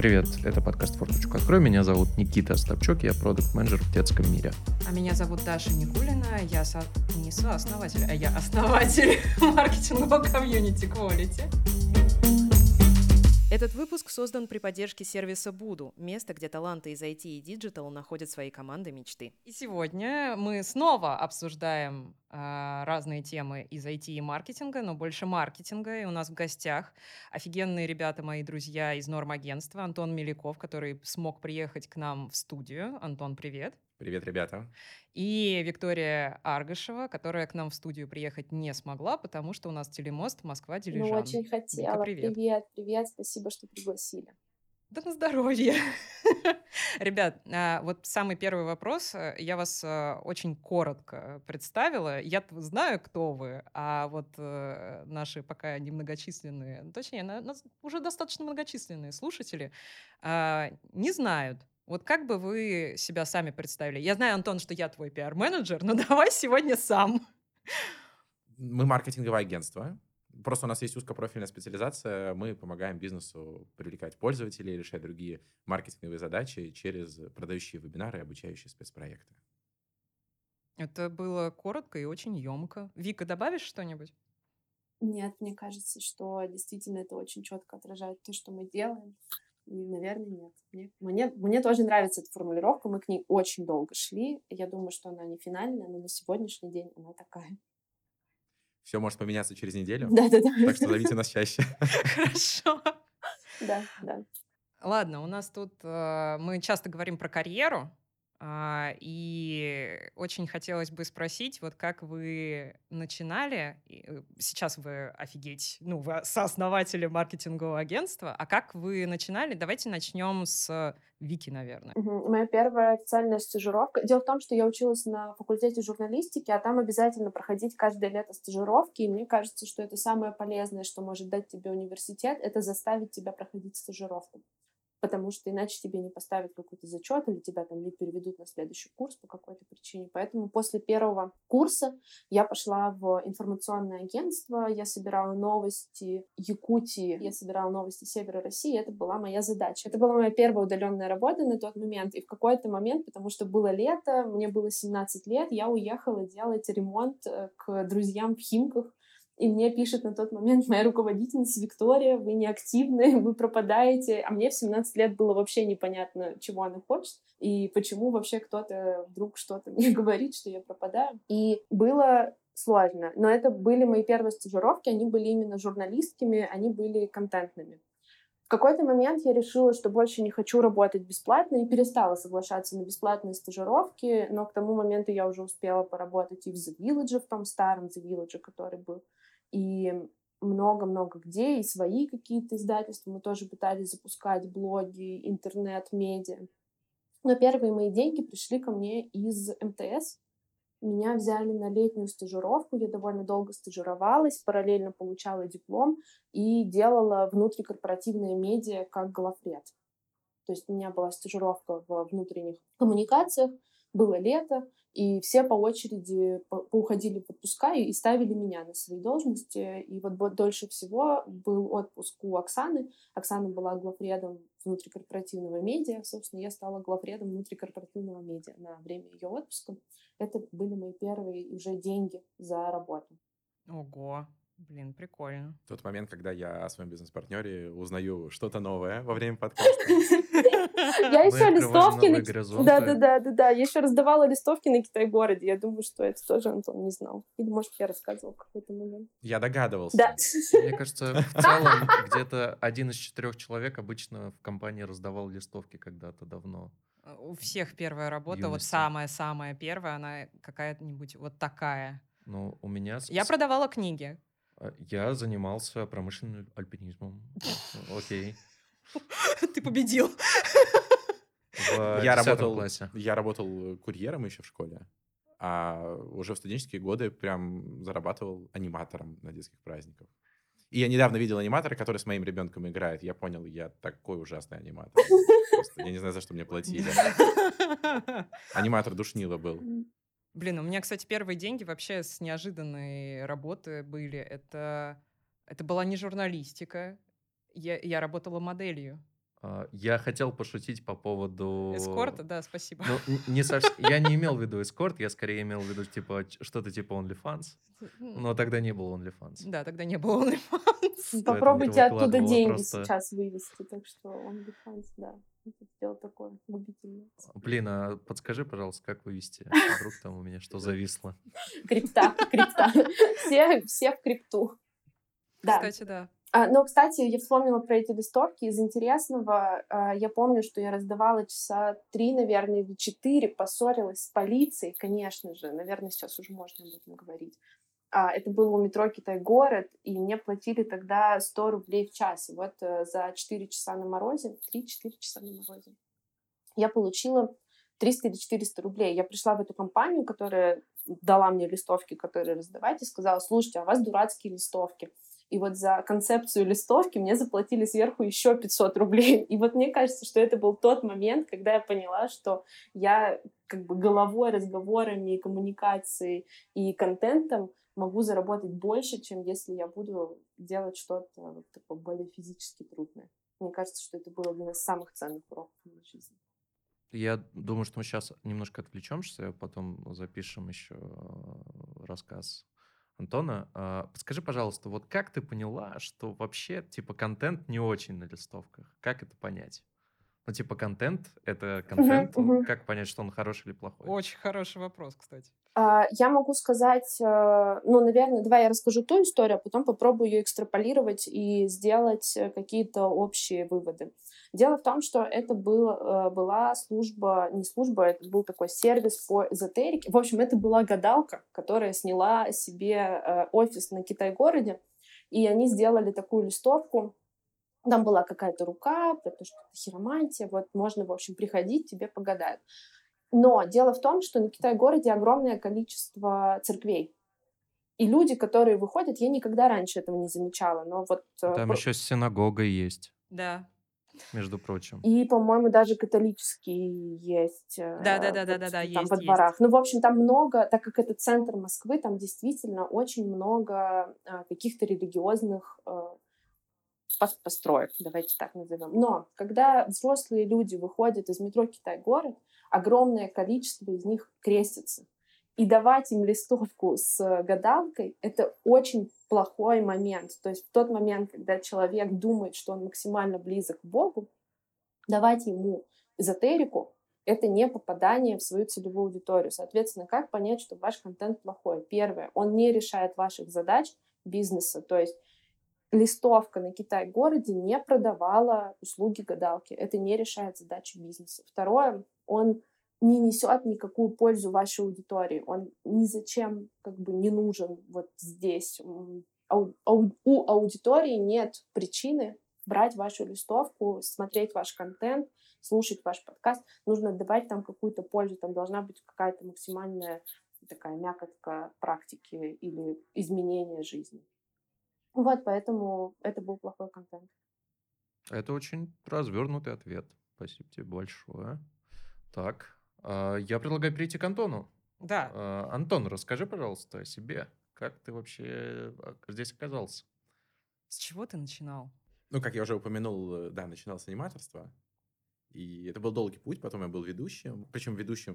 Привет, это подкаст «Форточку открой». Меня зовут Никита Остапчук, я продукт-менеджер в детском мире. А меня зовут Даша Никулина, я со... не сооснователь, а я основатель маркетингового комьюнити Quality. Этот выпуск создан при поддержке сервиса Буду, место, где таланты из IT и Digital находят свои команды мечты. И сегодня мы снова обсуждаем э, разные темы из IT и маркетинга, но больше маркетинга. И у нас в гостях офигенные ребята, мои друзья из Норм-агентства, Антон Меляков, который смог приехать к нам в студию. Антон, привет. Привет, ребята. И Виктория Аргашева, которая к нам в студию приехать не смогла, потому что у нас телемост Москва-Дилижан. Ну, очень хотела. Вика, привет. привет, привет, спасибо, что пригласили. Да на здоровье. Ребят, а, вот самый первый вопрос. Я вас а, очень коротко представила. Я знаю, кто вы, а вот э, наши пока немногочисленные, точнее, уже достаточно многочисленные слушатели а, не знают, вот как бы вы себя сами представили? Я знаю, Антон, что я твой пиар-менеджер, но давай сегодня сам. Мы маркетинговое агентство. Просто у нас есть узкопрофильная специализация. Мы помогаем бизнесу привлекать пользователей, решать другие маркетинговые задачи через продающие вебинары и обучающие спецпроекты. Это было коротко и очень емко. Вика, добавишь что-нибудь? Нет, мне кажется, что действительно это очень четко отражает то, что мы делаем. Наверное, нет. Мне, мне, мне тоже нравится эта формулировка. Мы к ней очень долго шли. Я думаю, что она не финальная, но на сегодняшний день она такая. Все может поменяться через неделю. Да, да, да. Так что зовите нас чаще. Хорошо. Да, да. Ладно, у нас тут э, мы часто говорим про карьеру, и очень хотелось бы спросить, вот как вы начинали, э, сейчас вы офигеть, ну, вы сооснователи маркетингового агентства, а как вы начинали? Давайте начнем с Вики, наверное. Моя первая официальная стажировка. Дело в том, что я училась на факультете журналистики, а там обязательно проходить каждое лето стажировки, и мне кажется, что это самое полезное, что может дать тебе университет, это заставить тебя проходить стажировку потому что иначе тебе не поставят какой-то зачет или тебя там не переведут на следующий курс по какой-то причине. Поэтому после первого курса я пошла в информационное агентство, я собирала новости Якутии, я собирала новости Севера России, это была моя задача. Это была моя первая удаленная работа на тот момент, и в какой-то момент, потому что было лето, мне было 17 лет, я уехала делать ремонт э, к друзьям в Химках, и мне пишет на тот момент моя руководительница Виктория, вы не активны, вы пропадаете. А мне в 17 лет было вообще непонятно, чего она хочет и почему вообще кто-то вдруг что-то мне говорит, что я пропадаю. И было сложно. Но это были мои первые стажировки, они были именно журналистскими, они были контентными. В какой-то момент я решила, что больше не хочу работать бесплатно и перестала соглашаться на бесплатные стажировки, но к тому моменту я уже успела поработать и в The Village, в том старом The Village, который был, и много-много где, и свои какие-то издательства. Мы тоже пытались запускать блоги, интернет, медиа. Но первые мои деньги пришли ко мне из МТС. Меня взяли на летнюю стажировку, я довольно долго стажировалась, параллельно получала диплом и делала внутрикорпоративные медиа как главред. То есть у меня была стажировка в внутренних коммуникациях, было лето, и все по очереди уходили в отпуска и ставили меня на свои должности. И вот дольше всего был отпуск у Оксаны. Оксана была главредом внутрикорпоративного медиа. Собственно, я стала главредом внутрикорпоративного медиа на время ее отпуска. Это были мои первые уже деньги за работу. Ого, Блин, прикольно. Тот момент, когда я о своем бизнес-партнере узнаю что-то новое во время подкаста. Я еще листовки... Да, да, да, да, да. Я еще раздавала листовки на Китай-городе. Я думаю, что это тоже Антон не знал. Или, может, я рассказывал какой-то момент. Я догадывался. Да. Мне кажется, в целом где-то один из четырех человек обычно в компании раздавал листовки когда-то давно. У всех первая работа, вот самая-самая первая, она какая-нибудь вот такая. Ну, у меня... Я продавала книги. А, я занимался промышленным альпинизмом. Окей. Ты победил. я работал, классе. Я работал курьером еще в школе, а уже в студенческие годы прям зарабатывал аниматором на детских праздниках. И я недавно видел аниматора, который с моим ребенком играет. Я понял, я такой ужасный аниматор. Просто, я не знаю, за что мне платили. Аниматор душнило был. Блин, у меня, кстати, первые деньги вообще с неожиданной работы были. Это, это была не журналистика. Я, я работала моделью. А, я хотел пошутить по поводу... Эскорта, да, спасибо. Ну, не совсем... Я не имел в виду эскорт, я скорее имел в виду типа что-то типа OnlyFans. Но тогда не было OnlyFans. Да, тогда не было OnlyFans. Попробуйте оттуда деньги просто... сейчас вывести, так что OnlyFans, да. Дело такое губительное. Блин, а подскажи, пожалуйста, как вывести? Вдруг там у меня что зависло? Крипта, крипта. Все, все в крипту. Да. Кстати, да. А, но, кстати, я вспомнила про эти листовки. Из интересного, а, я помню, что я раздавала часа три, наверное, или четыре, поссорилась с полицией, конечно же. Наверное, сейчас уже можно об этом говорить. А, это было у метро Китай-город, и мне платили тогда 100 рублей в час. Вот э, за 4 часа на морозе, 3-4 часа на морозе, я получила 300 или 400 рублей. Я пришла в эту компанию, которая дала мне листовки, которые раздавать, и сказала, слушайте, а у вас дурацкие листовки и вот за концепцию листовки мне заплатили сверху еще 500 рублей. И вот мне кажется, что это был тот момент, когда я поняла, что я как бы головой, разговорами, коммуникацией и контентом могу заработать больше, чем если я буду делать что-то вот такое более физически трудное. Мне кажется, что это было один из самых ценных уроков в моей жизни. Я думаю, что мы сейчас немножко отвлечемся, потом запишем еще э, рассказ Антона, а, подскажи, пожалуйста, вот как ты поняла, что вообще, типа, контент не очень на листовках? Как это понять? Ну, типа, контент — это контент. Uh-huh, uh-huh. Как понять, что он хороший или плохой? Очень хороший вопрос, кстати. А, я могу сказать, э, ну, наверное, давай я расскажу ту историю, а потом попробую ее экстраполировать и сделать э, какие-то общие выводы. Дело в том, что это был, э, была служба, не служба, это был такой сервис по эзотерике. В общем, это была гадалка, которая сняла себе офис на Китай-городе, и они сделали такую листовку, там была какая-то рука, потому что это хиромантия, вот можно, в общем, приходить, тебе погадают. Но дело в том, что на Китай-городе огромное количество церквей. И люди, которые выходят, я никогда раньше этого не замечала, но вот... Э, там еще синагога есть. Да между прочим. И, по-моему, даже католический есть. Да, да, да, да, да, да, там есть, во дворах. Есть. Ну, в общем, там много, так как это центр Москвы, там действительно очень много а, каких-то религиозных а, построек, давайте так назовем. Но когда взрослые люди выходят из метро Китай-город, огромное количество из них крестятся. И давать им листовку с гадалкой — это очень плохой момент. То есть в тот момент, когда человек думает, что он максимально близок к Богу, давать ему эзотерику — это не попадание в свою целевую аудиторию. Соответственно, как понять, что ваш контент плохой? Первое, он не решает ваших задач бизнеса. То есть листовка на Китай-городе не продавала услуги гадалки. Это не решает задачи бизнеса. Второе, он не несет никакую пользу вашей аудитории. Он ни зачем как бы не нужен вот здесь. у аудитории нет причины брать вашу листовку, смотреть ваш контент, слушать ваш подкаст. Нужно давать там какую-то пользу. Там должна быть какая-то максимальная такая мякотка практики или изменения жизни. Вот, поэтому это был плохой контент. Это очень развернутый ответ. Спасибо тебе большое. Так, а, я предлагаю перейти к Антону. Да. А, Антон, расскажи, пожалуйста, о себе. Как ты вообще а, здесь оказался? С чего ты начинал? Ну, как я уже упомянул, э, да, начинал с аниматорства. И это был долгий путь, потом я был ведущим. Причем ведущим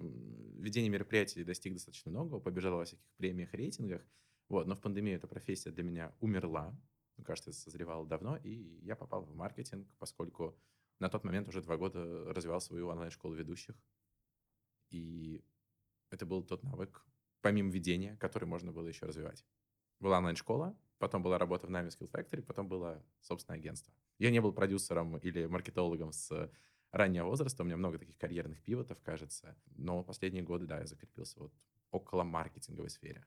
ведение мероприятий достиг достаточно многого, побежал во всяких премиях, рейтингах. Вот, но в пандемию эта профессия для меня умерла. Мне кажется, созревала давно, и я попал в маркетинг, поскольку на тот момент уже два года развивал свою онлайн-школу ведущих. И это был тот навык, помимо ведения, который можно было еще развивать. Была онлайн-школа, потом была работа в Nami Skill Factory, потом было собственное агентство. Я не был продюсером или маркетологом с раннего возраста, у меня много таких карьерных пивотов, кажется, но последние годы, да, я закрепился вот около маркетинговой сфере.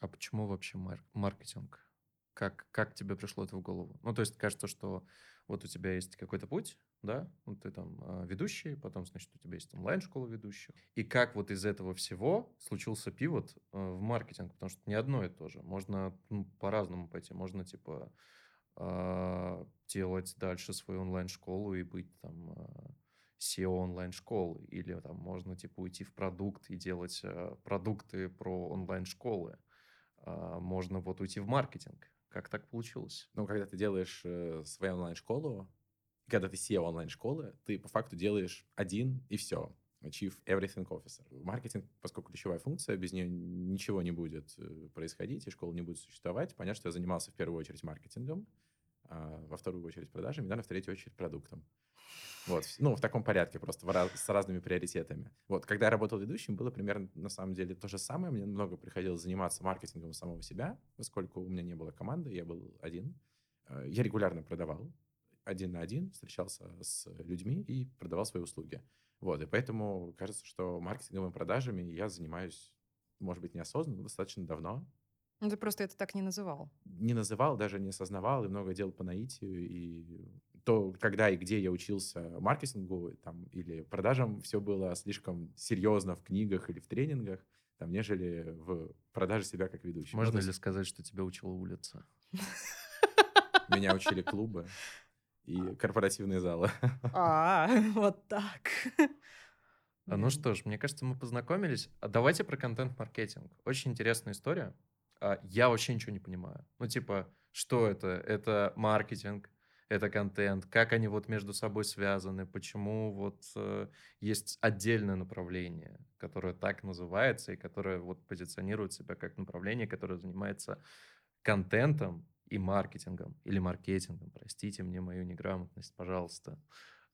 А почему вообще мар- маркетинг? Как, как тебе пришло это в голову? Ну, то есть кажется, что вот у тебя есть какой-то путь, да, вот ты там а, ведущий, потом, значит, у тебя есть онлайн-школа ведущих. И как вот из этого всего случился пивот а, в маркетинг, потому что не одно и то же. Можно ну, по-разному пойти. Можно, типа, а, делать дальше свою онлайн-школу и быть там SEO онлайн-школы. Или там можно, типа, уйти в продукт и делать продукты про онлайн-школы. Можно вот уйти в маркетинг. Как так получилось? Ну, когда ты делаешь э, свою онлайн-школу, когда ты SEO онлайн-школы, ты по факту делаешь один и все. Chief Everything Officer. Маркетинг, поскольку ключевая функция, без нее ничего не будет э, происходить, и школа не будет существовать. Понятно, что я занимался в первую очередь маркетингом, а во вторую очередь продажами, наверное, в третью очередь продуктом. Вот, ну, в таком порядке, просто с разными приоритетами. Вот, когда я работал ведущим, было примерно, на самом деле, то же самое. Мне много приходилось заниматься маркетингом самого себя, поскольку у меня не было команды, я был один. Э, я регулярно продавал, один на один, встречался с людьми и продавал свои услуги. Вот, и поэтому кажется, что маркетинговыми продажами я занимаюсь, может быть, неосознанно, достаточно давно. Ну, ты просто это так не называл. Не называл, даже не осознавал, и много делал по наитию. И то, когда и где я учился маркетингу там, или продажам, все было слишком серьезно в книгах или в тренингах, там, нежели в продаже себя как ведущего. Можно ли сказать, что тебя учила улица? Меня учили клубы и корпоративные залы. А, вот так. А, ну что ж, мне кажется, мы познакомились. А давайте про контент-маркетинг. Очень интересная история. А, я вообще ничего не понимаю. Ну, типа, что это? Это маркетинг, это контент, как они вот между собой связаны, почему вот э, есть отдельное направление, которое так называется и которое вот позиционирует себя как направление, которое занимается контентом и маркетингом, или маркетингом, простите мне мою неграмотность, пожалуйста.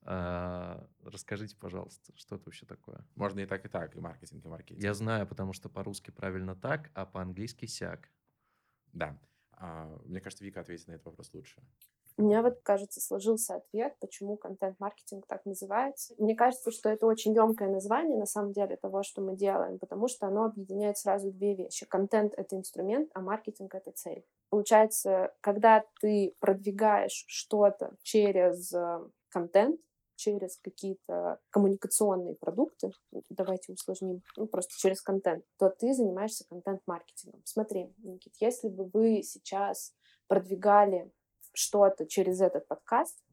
А, расскажите, пожалуйста, что это вообще такое? Можно и так, и так, и маркетинг, и маркетинг. Я знаю, потому что по-русски правильно так, а по-английски сяк. Да. А, мне кажется, Вика ответит на этот вопрос лучше. У меня вот, кажется, сложился ответ, почему контент-маркетинг так называется. Мне кажется, что это очень емкое название, на самом деле, того, что мы делаем, потому что оно объединяет сразу две вещи. Контент — это инструмент, а маркетинг — это цель. Получается, когда ты продвигаешь что-то через э, контент, через какие-то коммуникационные продукты, давайте усложним, ну, просто через контент, то ты занимаешься контент-маркетингом. Смотри, Никит, если бы вы сейчас продвигали что-то через этот подкаст,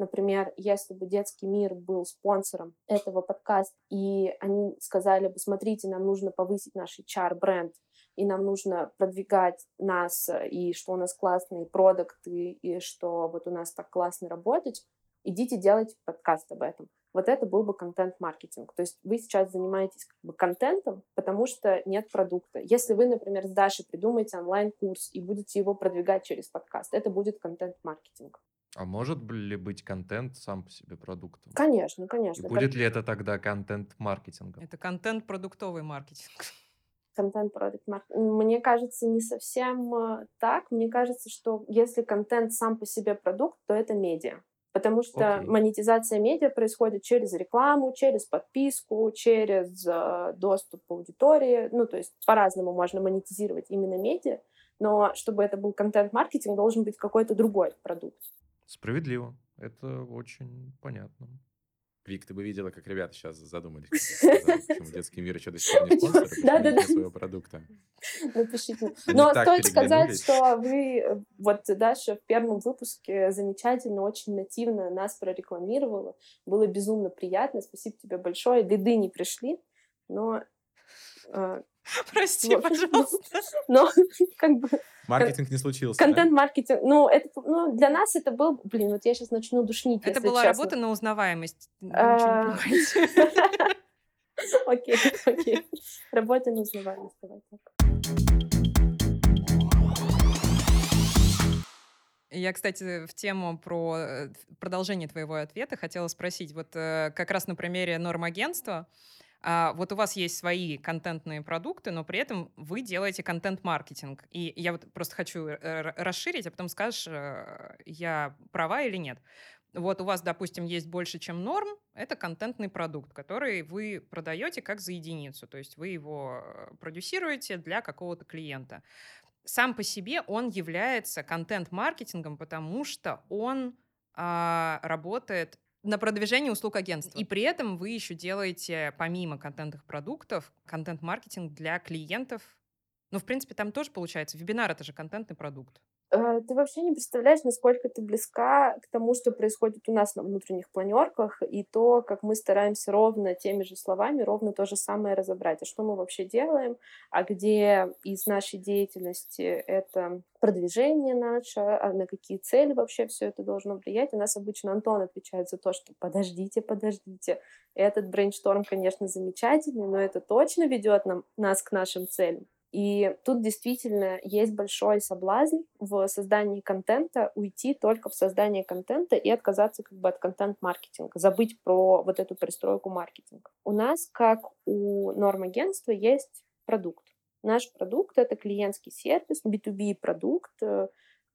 Например, если бы детский мир был спонсором этого подкаста, и они сказали бы, смотрите, нам нужно повысить наш HR-бренд, и нам нужно продвигать нас, и что у нас классные продукты, и что вот у нас так классно работать, идите делайте подкаст об этом. Вот это был бы контент-маркетинг. То есть вы сейчас занимаетесь как бы контентом, потому что нет продукта. Если вы, например, с Дашей придумаете онлайн-курс и будете его продвигать через подкаст, это будет контент-маркетинг. А может ли быть контент сам по себе продуктом? Конечно, конечно. И будет ли это тогда контент-маркетингом? Это контент-продуктовый маркетинг. Контент-продукт маркетинг. Мне кажется, не совсем э, так. Мне кажется, что если контент сам по себе продукт, то это медиа. Потому что okay. монетизация медиа происходит через рекламу, через подписку, через э, доступ к аудитории. Ну, то есть по-разному можно монетизировать именно медиа, но чтобы это был контент-маркетинг, должен быть какой-то другой продукт. Справедливо. Это очень понятно. Вик, ты бы видела, как ребята сейчас задумались, почему детский мир еще до сих пор не спонсор, да, да, да. своего продукта. Напишите. Но стоит сказать, что вы, э, вот Даша в первом выпуске замечательно, очень нативно нас прорекламировала. Было безумно приятно. Спасибо тебе большое. Лиды не пришли, но Прости, пожалуйста. Но как бы... Маркетинг не случился, Контент-маркетинг. Ну, это, ну, для нас это был... Блин, вот я сейчас начну душнить, Это была честно. работа на узнаваемость. Окей, окей. Работа на узнаваемость, давай так. Я, кстати, в тему про э, продолжение твоего ответа хотела спросить. Вот э, как раз на примере норм-агентства, а, вот у вас есть свои контентные продукты, но при этом вы делаете контент-маркетинг. И я вот просто хочу э, расширить, а потом скажешь, э, я права или нет. Вот у вас, допустим, есть больше, чем норм, это контентный продукт, который вы продаете как за единицу, то есть вы его э, продюсируете для какого-то клиента. Сам по себе он является контент-маркетингом, потому что он а, работает на продвижение услуг агентства. И при этом вы еще делаете, помимо контентных продуктов, контент-маркетинг для клиентов. Ну, в принципе, там тоже получается. Вебинар — это же контентный продукт. Э, ты вообще не представляешь, насколько ты близка к тому, что происходит у нас на внутренних планерках, и то, как мы стараемся ровно теми же словами, ровно то же самое разобрать. А что мы вообще делаем, а где из нашей деятельности это продвижение наше, а на какие цели вообще все это должно влиять. У нас обычно Антон отвечает за то, что подождите, подождите. Этот брейншторм, конечно, замечательный, но это точно ведет нам, нас к нашим целям. И тут действительно есть большой соблазн в создании контента уйти только в создание контента и отказаться как бы от контент-маркетинга, забыть про вот эту пристройку маркетинга. У нас, как у норм-агентства, есть продукт. Наш продукт — это клиентский сервис, B2B продукт, э,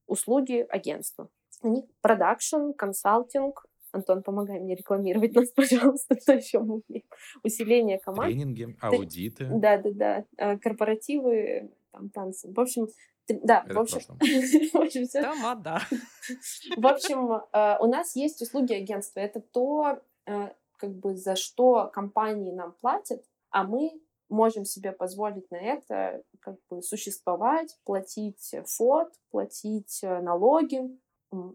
услуги агентства. Они продакшн, консалтинг, Антон, помогай мне рекламировать нас, пожалуйста, что еще мы умеем. Усиление команд. Тренинги, аудиты. Да-да-да. А, корпоративы, там, танцы. В общем, да, Это в общем, в общем все... Тамада. В общем, у нас есть услуги агентства. Это то, а, как бы за что компании нам платят, а мы можем себе позволить на это как бы существовать, платить фот, платить э, налоги,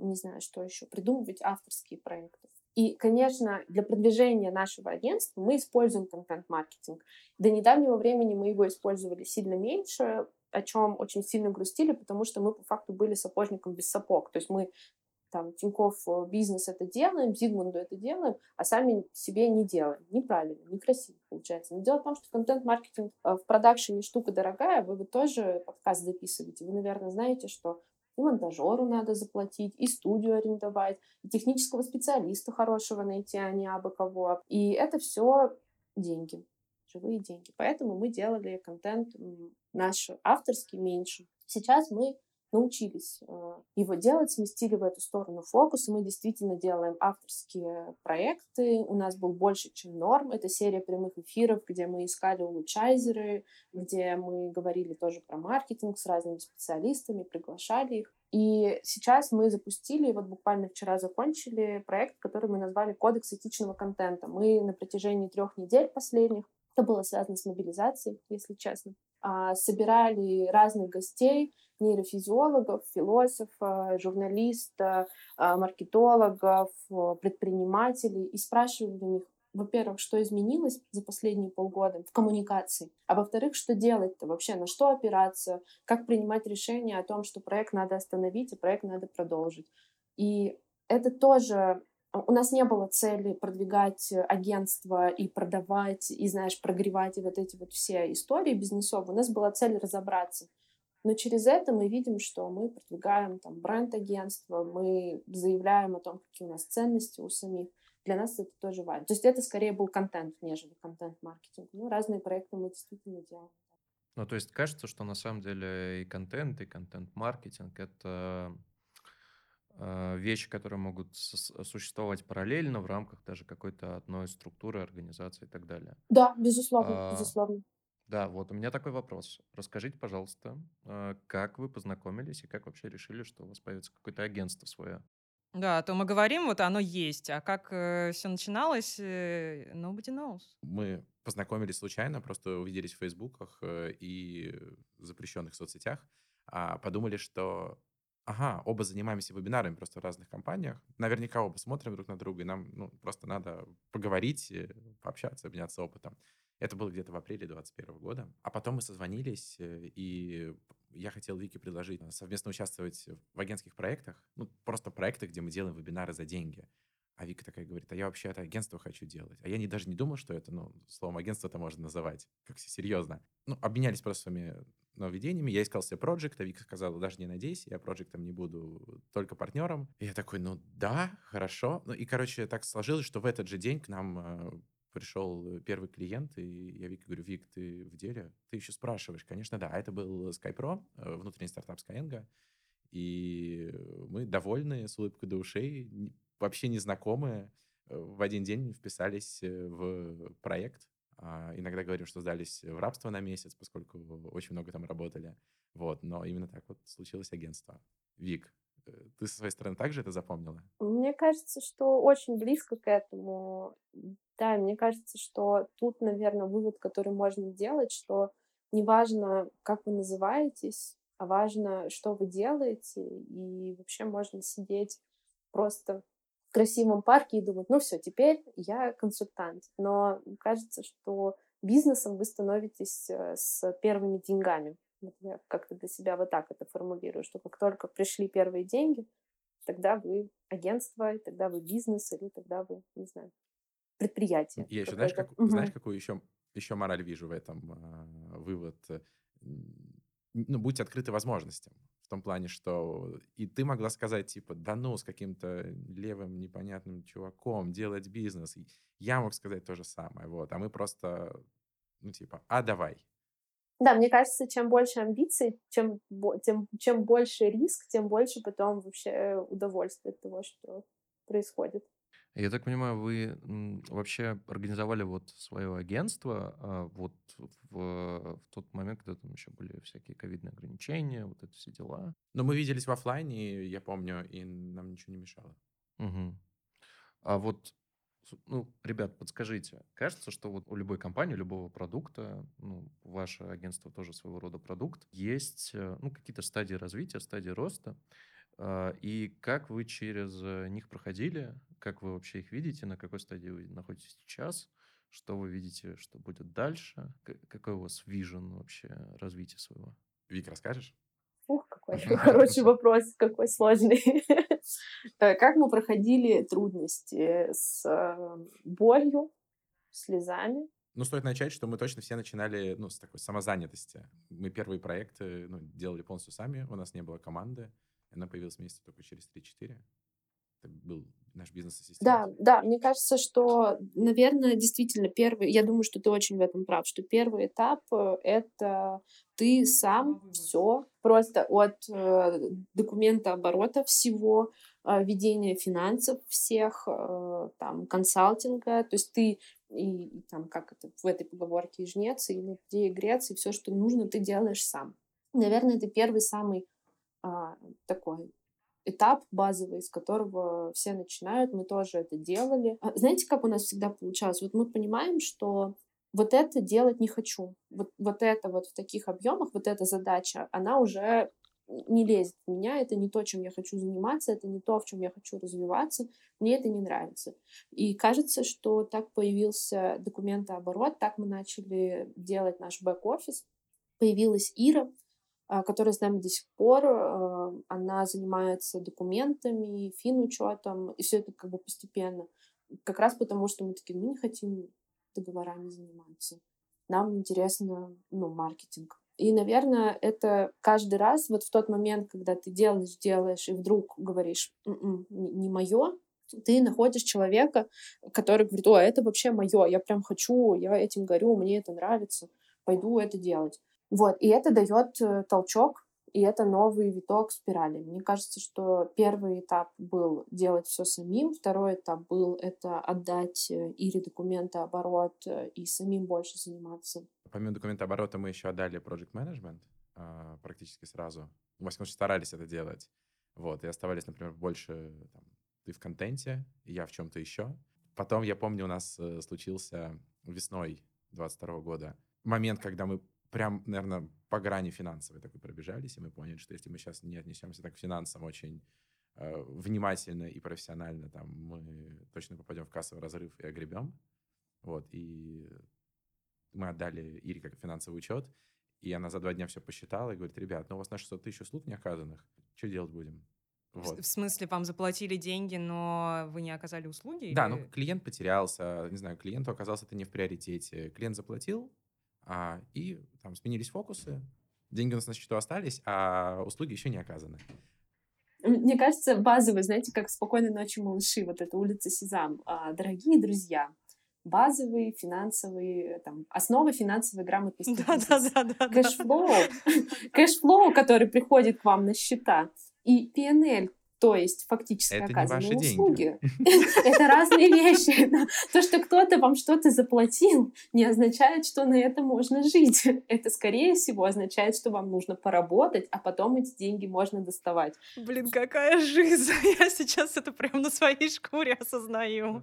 не знаю, что еще, придумывать авторские проекты. И, конечно, для продвижения нашего агентства мы используем контент-маркетинг. До недавнего времени мы его использовали сильно меньше, о чем очень сильно грустили, потому что мы по факту были сапожником без сапог. То есть мы там Тинькофф э, бизнес это делаем, Зигмунду это делаем, а сами себе не делаем. Неправильно, некрасиво получается. Но дело в том, что контент-маркетинг э, в продакшене штука дорогая, вы, вы тоже подкаст записываете. Вы, наверное, знаете, что и монтажеру надо заплатить, и студию арендовать, и технического специалиста хорошего найти, а не абы кого. И это все деньги, живые деньги. Поэтому мы делали контент наш авторский меньше. Сейчас мы научились э, его делать, сместили в эту сторону фокус, и мы действительно делаем авторские проекты. У нас был больше, чем норм. Это серия прямых эфиров, где мы искали улучшайзеры, где мы говорили тоже про маркетинг с разными специалистами, приглашали их. И сейчас мы запустили, вот буквально вчера закончили проект, который мы назвали «Кодекс этичного контента». Мы на протяжении трех недель последних, это было связано с мобилизацией, если честно, а, собирали разных гостей, нейрофизиологов, философов, журналистов, а, маркетологов, предпринимателей и спрашивали у них, во-первых, что изменилось за последние полгода в коммуникации, а во-вторых, что делать-то вообще, на что опираться, как принимать решение о том, что проект надо остановить, а проект надо продолжить. И это тоже у нас не было цели продвигать агентство и продавать, и, знаешь, прогревать и вот эти вот все истории бизнесовые. У нас была цель разобраться. Но через это мы видим, что мы продвигаем там бренд агентства, мы заявляем о том, какие у нас ценности у самих. Для нас это тоже важно. То есть это скорее был контент, нежели контент-маркетинг. Ну, разные проекты мы действительно делаем. Ну, то есть кажется, что на самом деле и контент, и контент-маркетинг — это э, вещи, которые могут существовать параллельно в рамках даже какой-то одной структуры, организации и так далее. Да, безусловно, а, безусловно. Да, вот у меня такой вопрос. Расскажите, пожалуйста, э, как вы познакомились и как вообще решили, что у вас появится какое-то агентство свое? Да, а то мы говорим, вот оно есть, а как э, все начиналось, э, nobody knows. Мы познакомились случайно, просто увиделись в фейсбуках э, и запрещенных соцсетях, а подумали, что ага, оба занимаемся вебинарами просто в разных компаниях. Наверняка оба смотрим друг на друга, и нам ну, просто надо поговорить, э, пообщаться, обменяться опытом. Это было где-то в апреле 2021 года. А потом мы созвонились, э, и я хотел Вике предложить совместно участвовать в агентских проектах, ну, просто проекты, где мы делаем вебинары за деньги. А Вика такая говорит, а я вообще это агентство хочу делать. А я не, даже не думал, что это, ну, словом агентство это можно называть. Как все серьезно. Ну, обменялись просто своими нововведениями. Я искал себе проект, а Вика сказала, даже не надейся, я проектом не буду, только партнером. И я такой, ну да, хорошо. Ну и, короче, так сложилось, что в этот же день к нам э, пришел э, первый клиент, и я Вике говорю, Вик, ты в деле? Ты еще спрашиваешь? Конечно, да. Это был SkyPro, э, внутренний стартап Skyeng, и мы довольны, с улыбкой до ушей, вообще незнакомые, э, в один день вписались в проект. А, иногда говорим, что сдались в рабство на месяц, поскольку очень много там работали. Вот, но именно так вот случилось агентство. Вик, ты со своей стороны также это запомнила? Мне кажется, что очень близко к этому. Да, мне кажется, что тут, наверное, вывод, который можно делать, что неважно, как вы называетесь, а важно, что вы делаете, и вообще можно сидеть просто в красивом парке и думать, ну все, теперь я консультант. Но кажется, что бизнесом вы становитесь э, с первыми деньгами. Я как-то для себя вот так это формулирую, что как только пришли первые деньги, тогда вы агентство, и тогда вы бизнес, или тогда вы, не знаю, предприятие. Я еще, знаешь, как, угу. знаешь, какую еще, еще мораль вижу в этом э, вывод? Ну, будьте открыты возможностям. В том плане, что и ты могла сказать, типа, да ну, с каким-то левым непонятным чуваком делать бизнес. Я мог сказать то же самое, вот. А мы просто, ну, типа, а давай. Да, мне кажется, чем больше амбиций, чем, тем, чем больше риск, тем больше потом вообще удовольствие от того, что происходит. Я так понимаю, вы вообще организовали вот свое агентство а, вот в, в тот момент, когда там еще были всякие ковидные ограничения, вот это все дела. Но мы виделись в офлайне, я помню, и нам ничего не мешало. Угу. А вот ну, ребят, подскажите, кажется, что вот у любой компании, у любого продукта, ну, ваше агентство тоже своего рода продукт, есть, э, ну, какие-то стадии развития, стадии роста, а, и как вы через э, них проходили, как вы вообще их видите, на какой стадии вы находитесь сейчас, что вы видите, что будет дальше, какой у вас вижен вообще развития своего? Вик, расскажешь? Какой хороший вопрос, какой сложный. Э, как мы проходили трудности с э, болью, слезами? Ну, стоит начать, что мы точно все начинали ну, с такой самозанятости. Мы первые проекты ну, делали полностью сами, у нас не было команды. Она появилась месяца только через 3-4. Это был наш бизнес-ассистент. Да, да, мне кажется, что, наверное, действительно первый, я думаю, что ты очень в этом прав, что первый этап э, — это ты сам все, просто от э, документа оборота всего, э, ведения финансов всех, э, там, консалтинга, то есть ты и, там, как это в этой поговорке, и жнец, и на и грец, и все, что нужно, ты делаешь сам. Наверное, это первый самый а, такой этап базовый, с которого все начинают. Мы тоже это делали. А знаете, как у нас всегда получалось? Вот мы понимаем, что вот это делать не хочу. Вот, вот это вот в таких объемах, вот эта задача, она уже не лезет в меня, это не то, чем я хочу заниматься, это не то, в чем я хочу развиваться, мне это не нравится. И кажется, что так появился документооборот, так мы начали делать наш бэк-офис. Появилась Ира, которая с нами до сих пор. А, она занимается документами, финучетом, и все это как бы постепенно. Как раз потому, что мы такие, мы не хотим договорами заниматься. Нам интересно, ну, маркетинг. И, наверное, это каждый раз, вот в тот момент, когда ты делаешь, делаешь, и вдруг говоришь, «М-м, не, не мое, ты находишь человека, который говорит, о, это вообще мое, я прям хочу, я этим горю, мне это нравится, пойду это делать. Вот, и это дает э, толчок, и это новый виток спирали. Мне кажется, что первый этап был делать все самим, второй этап был это отдать э, Ире документооборот э, и самим больше заниматься. Помимо документооборота мы еще отдали project management а, практически сразу. Мы, во всяком случае, старались это делать. Вот, и оставались, например, больше там, ты в контенте, я в чем-то еще. Потом, я помню, у нас случился весной 22 года момент, когда мы прям, наверное, по грани финансовой такой пробежались, и мы поняли, что если мы сейчас не отнесемся так к финансам очень э, внимательно и профессионально, там мы точно попадем в кассовый разрыв и огребем. Вот, и мы отдали Ире как финансовый учет, и она за два дня все посчитала и говорит, ребят, ну у вас на 600 тысяч услуг не оказанных, что делать будем? Вот. В смысле, вам заплатили деньги, но вы не оказали услуги? Да, или... ну клиент потерялся, не знаю, клиенту оказалось это не в приоритете. Клиент заплатил, а, и там сменились фокусы, деньги у нас на счету остались, а услуги еще не оказаны. Мне кажется, базовый, знаете, как «Спокойной ночи, малыши», вот эта улица Сезам. А, дорогие друзья, базовые финансовые, там, основы финансовой грамотности. Да, да, да, да. Cash flow, cash flow, который приходит к вам на счета, и P&L, то есть фактически это оказанные услуги. Это разные вещи. То, что кто-то вам что-то заплатил, не означает, что на это можно жить. Это, скорее всего, означает, что вам нужно поработать, а потом эти деньги можно доставать. Блин, какая жизнь! Я сейчас это прям на своей шкуре осознаю.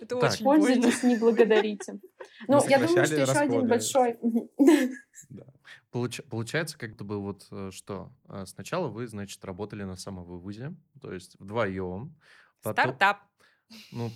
Это очень Пользуйтесь, не благодарите. Ну, я думаю, что еще один большой... Получ, получается, как-то бы вот э, что? А, сначала вы, значит, работали на самовывозе, то есть вдвоем. Потом, стартап. Ну,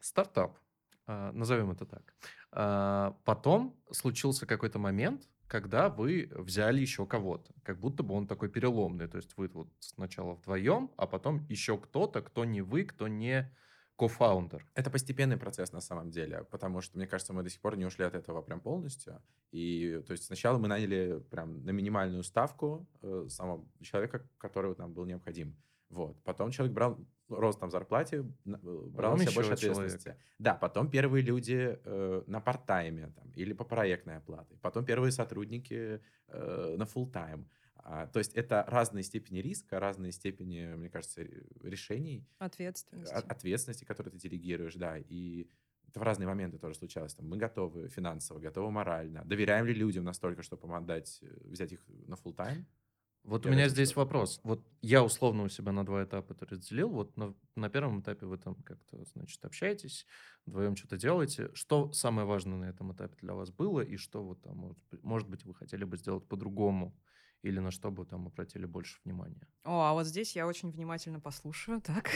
стартап. А, назовем это так. А, потом случился какой-то момент, когда вы взяли еще кого-то, как будто бы он такой переломный. То есть вы вот сначала вдвоем, а потом еще кто-то, кто не вы, кто не кофаундер. Это постепенный процесс на самом деле, потому что, мне кажется, мы до сих пор не ушли от этого прям полностью. И то есть сначала мы наняли прям на минимальную ставку э, самого человека, который вот нам был необходим. Вот. Потом человек брал, рос там в зарплате, э, брал на себя больше ответственности. Человек. Да, потом первые люди э, на парт-тайме там, или по проектной оплате. Потом первые сотрудники э, на full-тайм. А, то есть это разные степени риска, разные степени, мне кажется, решений. Ответственности. От, ответственности, которые ты делегируешь, да. И это в разные моменты тоже случалось. Там, мы готовы финансово, готовы морально. Доверяем ли людям настолько, чтобы помогать, э, взять их на full тайм вот я у меня здесь вопрос. Вот я условно у себя на два этапа это разделил. Вот на, на первом этапе вы там как-то, значит, общаетесь, вдвоем что-то делаете. Что самое важное на этом этапе для вас было, и что вот там, может, может быть, вы хотели бы сделать по-другому, или на что бы там обратили больше внимания? О, а вот здесь я очень внимательно послушаю, так?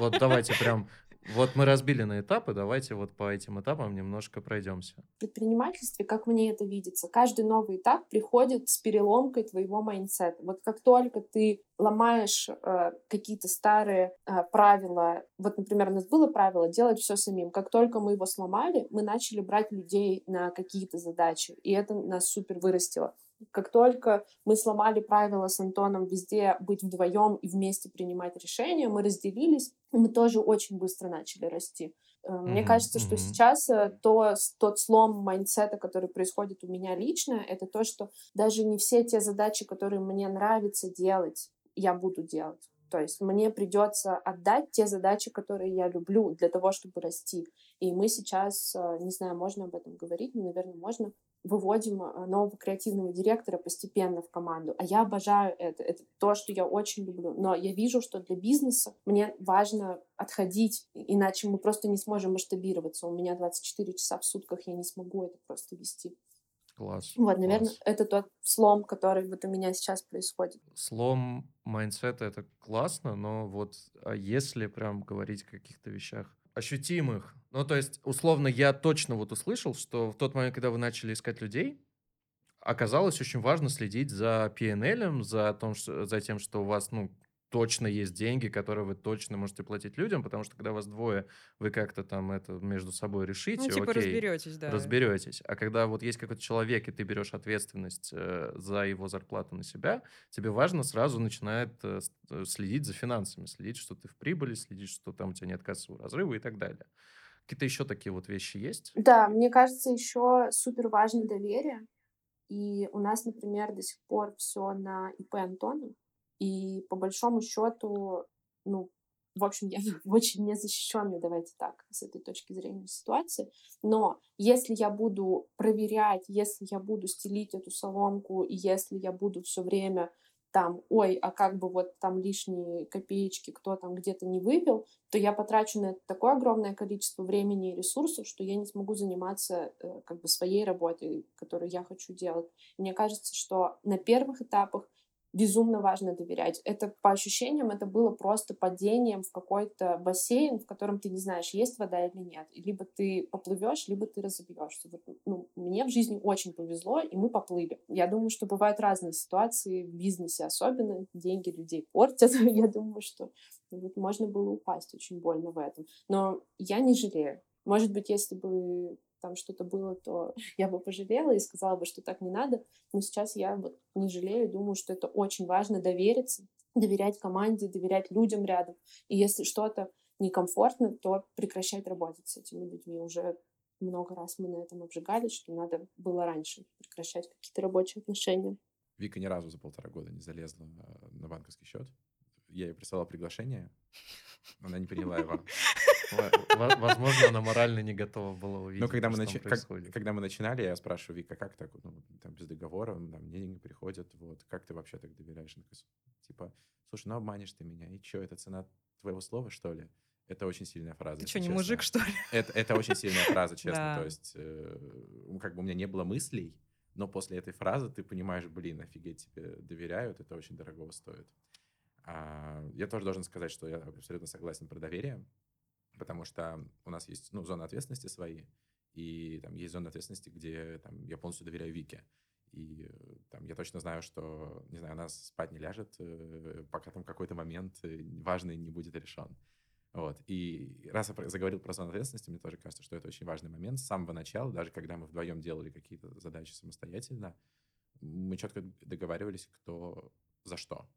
Вот давайте прям вот мы разбили на этапы, давайте вот по этим этапам немножко пройдемся. В предпринимательстве, как мне это видится, каждый новый этап приходит с переломкой твоего mindset а. Вот как только ты ломаешь э, какие-то старые э, правила, вот, например, у нас было правило делать все самим. Как только мы его сломали, мы начали брать людей на какие-то задачи, и это нас супер вырастило. Как только мы сломали правила с Антоном везде быть вдвоем и вместе принимать решения, мы разделились, и мы тоже очень быстро начали расти. Mm-hmm. Мне кажется, что mm-hmm. сейчас э, то, тот слом mindset а, который происходит у меня лично, это то, что даже не все те задачи, которые мне нравится делать, я буду делать. То есть мне придется отдать те задачи, которые я люблю для того, чтобы расти. И мы сейчас, э, не знаю, можно об этом говорить, но, наверное, можно, выводим э, нового креативного директора постепенно в команду. А я обожаю это. Это то, что я очень люблю. Но я вижу, что для бизнеса мне важно отходить, иначе мы просто не сможем масштабироваться. У меня 24 часа в сутках, я не смогу это просто вести. Класс. Вот, наверное, класс. это тот слом, который вот у меня сейчас происходит. Слом mindset а — это классно, но вот а если прям говорить о каких-то вещах, ощутимых. Ну, то есть, условно, я точно вот услышал, что в тот момент, когда вы начали искать людей, оказалось очень важно следить за PNL, за, том, что, за тем, что у вас, ну, точно есть деньги, которые вы точно можете платить людям, потому что когда вас двое, вы как-то там это между собой решите, ну, типа окей, разберетесь, да. Разберетесь. А когда вот есть какой-то человек, и ты берешь ответственность э, за его зарплату на себя, тебе важно сразу начинает э, э, следить за финансами, следить, что ты в прибыли, следить, что там у тебя нет кассового разрыва и так далее. Какие-то еще такие вот вещи есть? Да, мне кажется, еще супер важно доверие. И у нас, например, до сих пор все на ИП Антона. И по большому счету, ну, в общем, я очень незащищенная, давайте так, с этой точки зрения ситуации. Но если я буду проверять, если я буду стелить эту соломку, и если я буду все время там, ой, а как бы вот там лишние копеечки кто там где-то не выпил, то я потрачу на это такое огромное количество времени и ресурсов, что я не смогу заниматься э, как бы своей работой, которую я хочу делать. Мне кажется, что на первых этапах безумно важно доверять. Это по ощущениям, это было просто падением в какой-то бассейн, в котором ты не знаешь, есть вода или нет. Либо ты поплывешь, либо ты разобьешься. Вот, ну, мне в жизни очень повезло, и мы поплыли. Я думаю, что бывают разные ситуации в бизнесе, особенно деньги людей портят. Я думаю, что вот, можно было упасть очень больно в этом. Но я не жалею. Может быть, если бы там что-то было, то я бы пожалела и сказала бы, что так не надо. Но сейчас я вот не жалею, думаю, что это очень важно довериться, доверять команде, доверять людям рядом. И если что-то некомфортно, то прекращать работать с этими людьми. Уже много раз мы на этом обжигались, что надо было раньше прекращать какие-то рабочие отношения. Вика ни разу за полтора года не залезла на банковский счет. Я ей прислала приглашение, она не приняла его. Возможно, она морально не готова была увидеть, Но когда мы, нач... как, когда мы начинали, я спрашиваю, Вика, как так, ну, там, без договора, там, деньги приходят, вот, как ты вообще так доверяешь? Она типа, слушай, ну обманешь ты меня, и что, это цена твоего слова, что ли? Это очень сильная фраза. Ты что, не мужик, что ли? Это, это очень сильная фраза, честно. То есть, э, как бы у меня не было мыслей, но после этой фразы ты понимаешь, блин, офигеть, тебе доверяют, это очень дорого стоит. А, я тоже должен сказать, что я абсолютно согласен про доверие, потому что у нас есть ну, зоны ответственности свои, и там есть зоны ответственности, где там, я полностью доверяю Вике. И там, я точно знаю, что, не знаю, она спать не ляжет, э, пока там какой-то момент э, важный не будет решен. Вот. И раз я заговорил про зону ответственности, мне тоже кажется, что это очень важный момент. С самого начала, даже когда мы вдвоем делали какие-то задачи самостоятельно, мы четко договаривались, кто за что.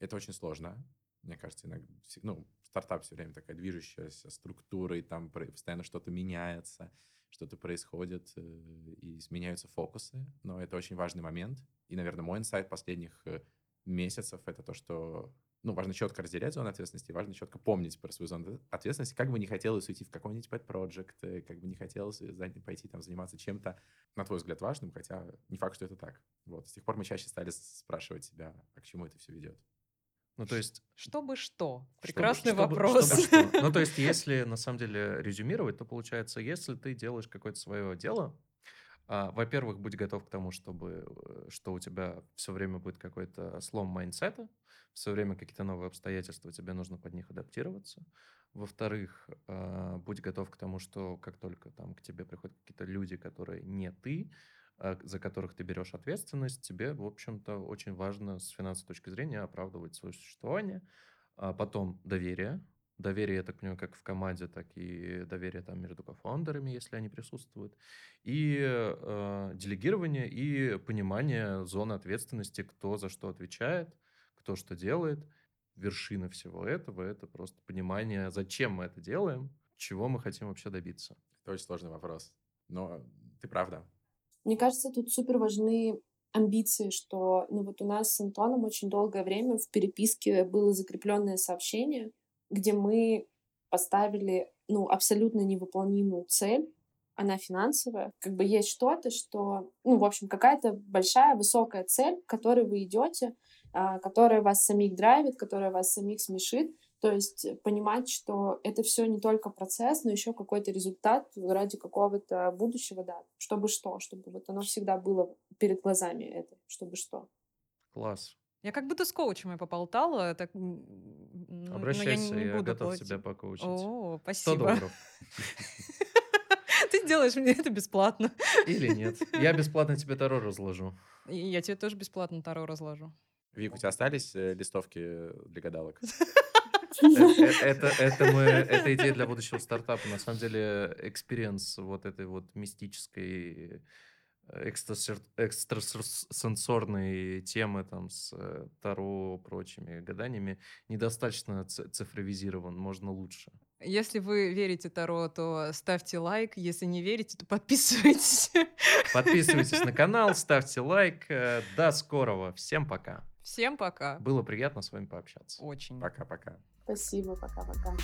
Это очень сложно. Мне кажется, иногда, ну, стартап все время такая движущаяся структура, и там постоянно что-то меняется, что-то происходит, э, и сменяются фокусы. Но это очень важный момент. И, наверное, мой инсайт последних э, месяцев — это то, что ну, важно четко разделять зону ответственности, важно четко помнить про свою зону ответственности, как бы не хотелось уйти в какой-нибудь pet project, э, как бы не хотелось пойти там заниматься чем-то, на твой взгляд, важным, хотя не факт, что это так. Вот. С тех пор мы чаще стали спрашивать себя, а к чему это все ведет. Ну, то есть... Чтобы что? Прекрасный чтобы, вопрос. Чтобы, чтобы что? Ну, то есть, если на самом деле резюмировать, то получается, если ты делаешь какое-то свое дело, а, во-первых, будь готов к тому, чтобы, э, что у тебя все время будет какой-то слом mindset а, все время какие-то новые обстоятельства, тебе нужно под них адаптироваться. Во-вторых, а, будь готов к тому, что как только там к тебе приходят какие-то люди, которые не ты, за которых ты берешь ответственность, тебе, в общем-то, очень важно с финансовой точки зрения оправдывать свое существование. А потом доверие. Доверие, я так понимаю, как в команде, так и доверие там между кофаундерами, если они присутствуют. И э, делегирование и понимание зоны ответственности, кто за что отвечает, кто что делает. Вершина всего этого — это просто понимание, зачем мы это делаем, чего мы хотим вообще добиться. Это очень сложный вопрос. Но ты правда. Мне кажется, тут супер важны амбиции, что ну вот у нас с Антоном очень долгое время в переписке было закрепленное сообщение, где мы поставили ну, абсолютно невыполнимую цель, она финансовая. Как бы есть что-то, что, ну, в общем, какая-то большая, высокая цель, к которой вы идете, а, которая вас самих драйвит, которая вас самих смешит, то есть понимать, что это все не только процесс, но еще какой-то результат ради какого-то будущего, да, чтобы что, чтобы вот оно всегда было перед глазами это, чтобы что. Класс. Я как будто с коучем поболтала. Так... Обращайся, я, не, я готов платить. тебя покоучить. О, спасибо. 100 долларов. Ты делаешь мне это бесплатно. Или нет. Я бесплатно тебе Таро разложу. Я тебе тоже бесплатно Таро разложу. Вик, у тебя остались э, листовки для гадалок? Э, э, это, это, мы, это идея для будущего стартапа. На самом деле, experience вот этой вот мистической экстрасенсорные темы там с Таро, прочими гаданиями недостаточно цифровизирован, можно лучше. Если вы верите Таро, то ставьте лайк. Если не верите, то подписывайтесь. Подписывайтесь на канал, ставьте лайк. До скорого. Всем пока. Всем пока. Было приятно с вами пообщаться. Очень. Пока-пока. Спасибо, пока-пока.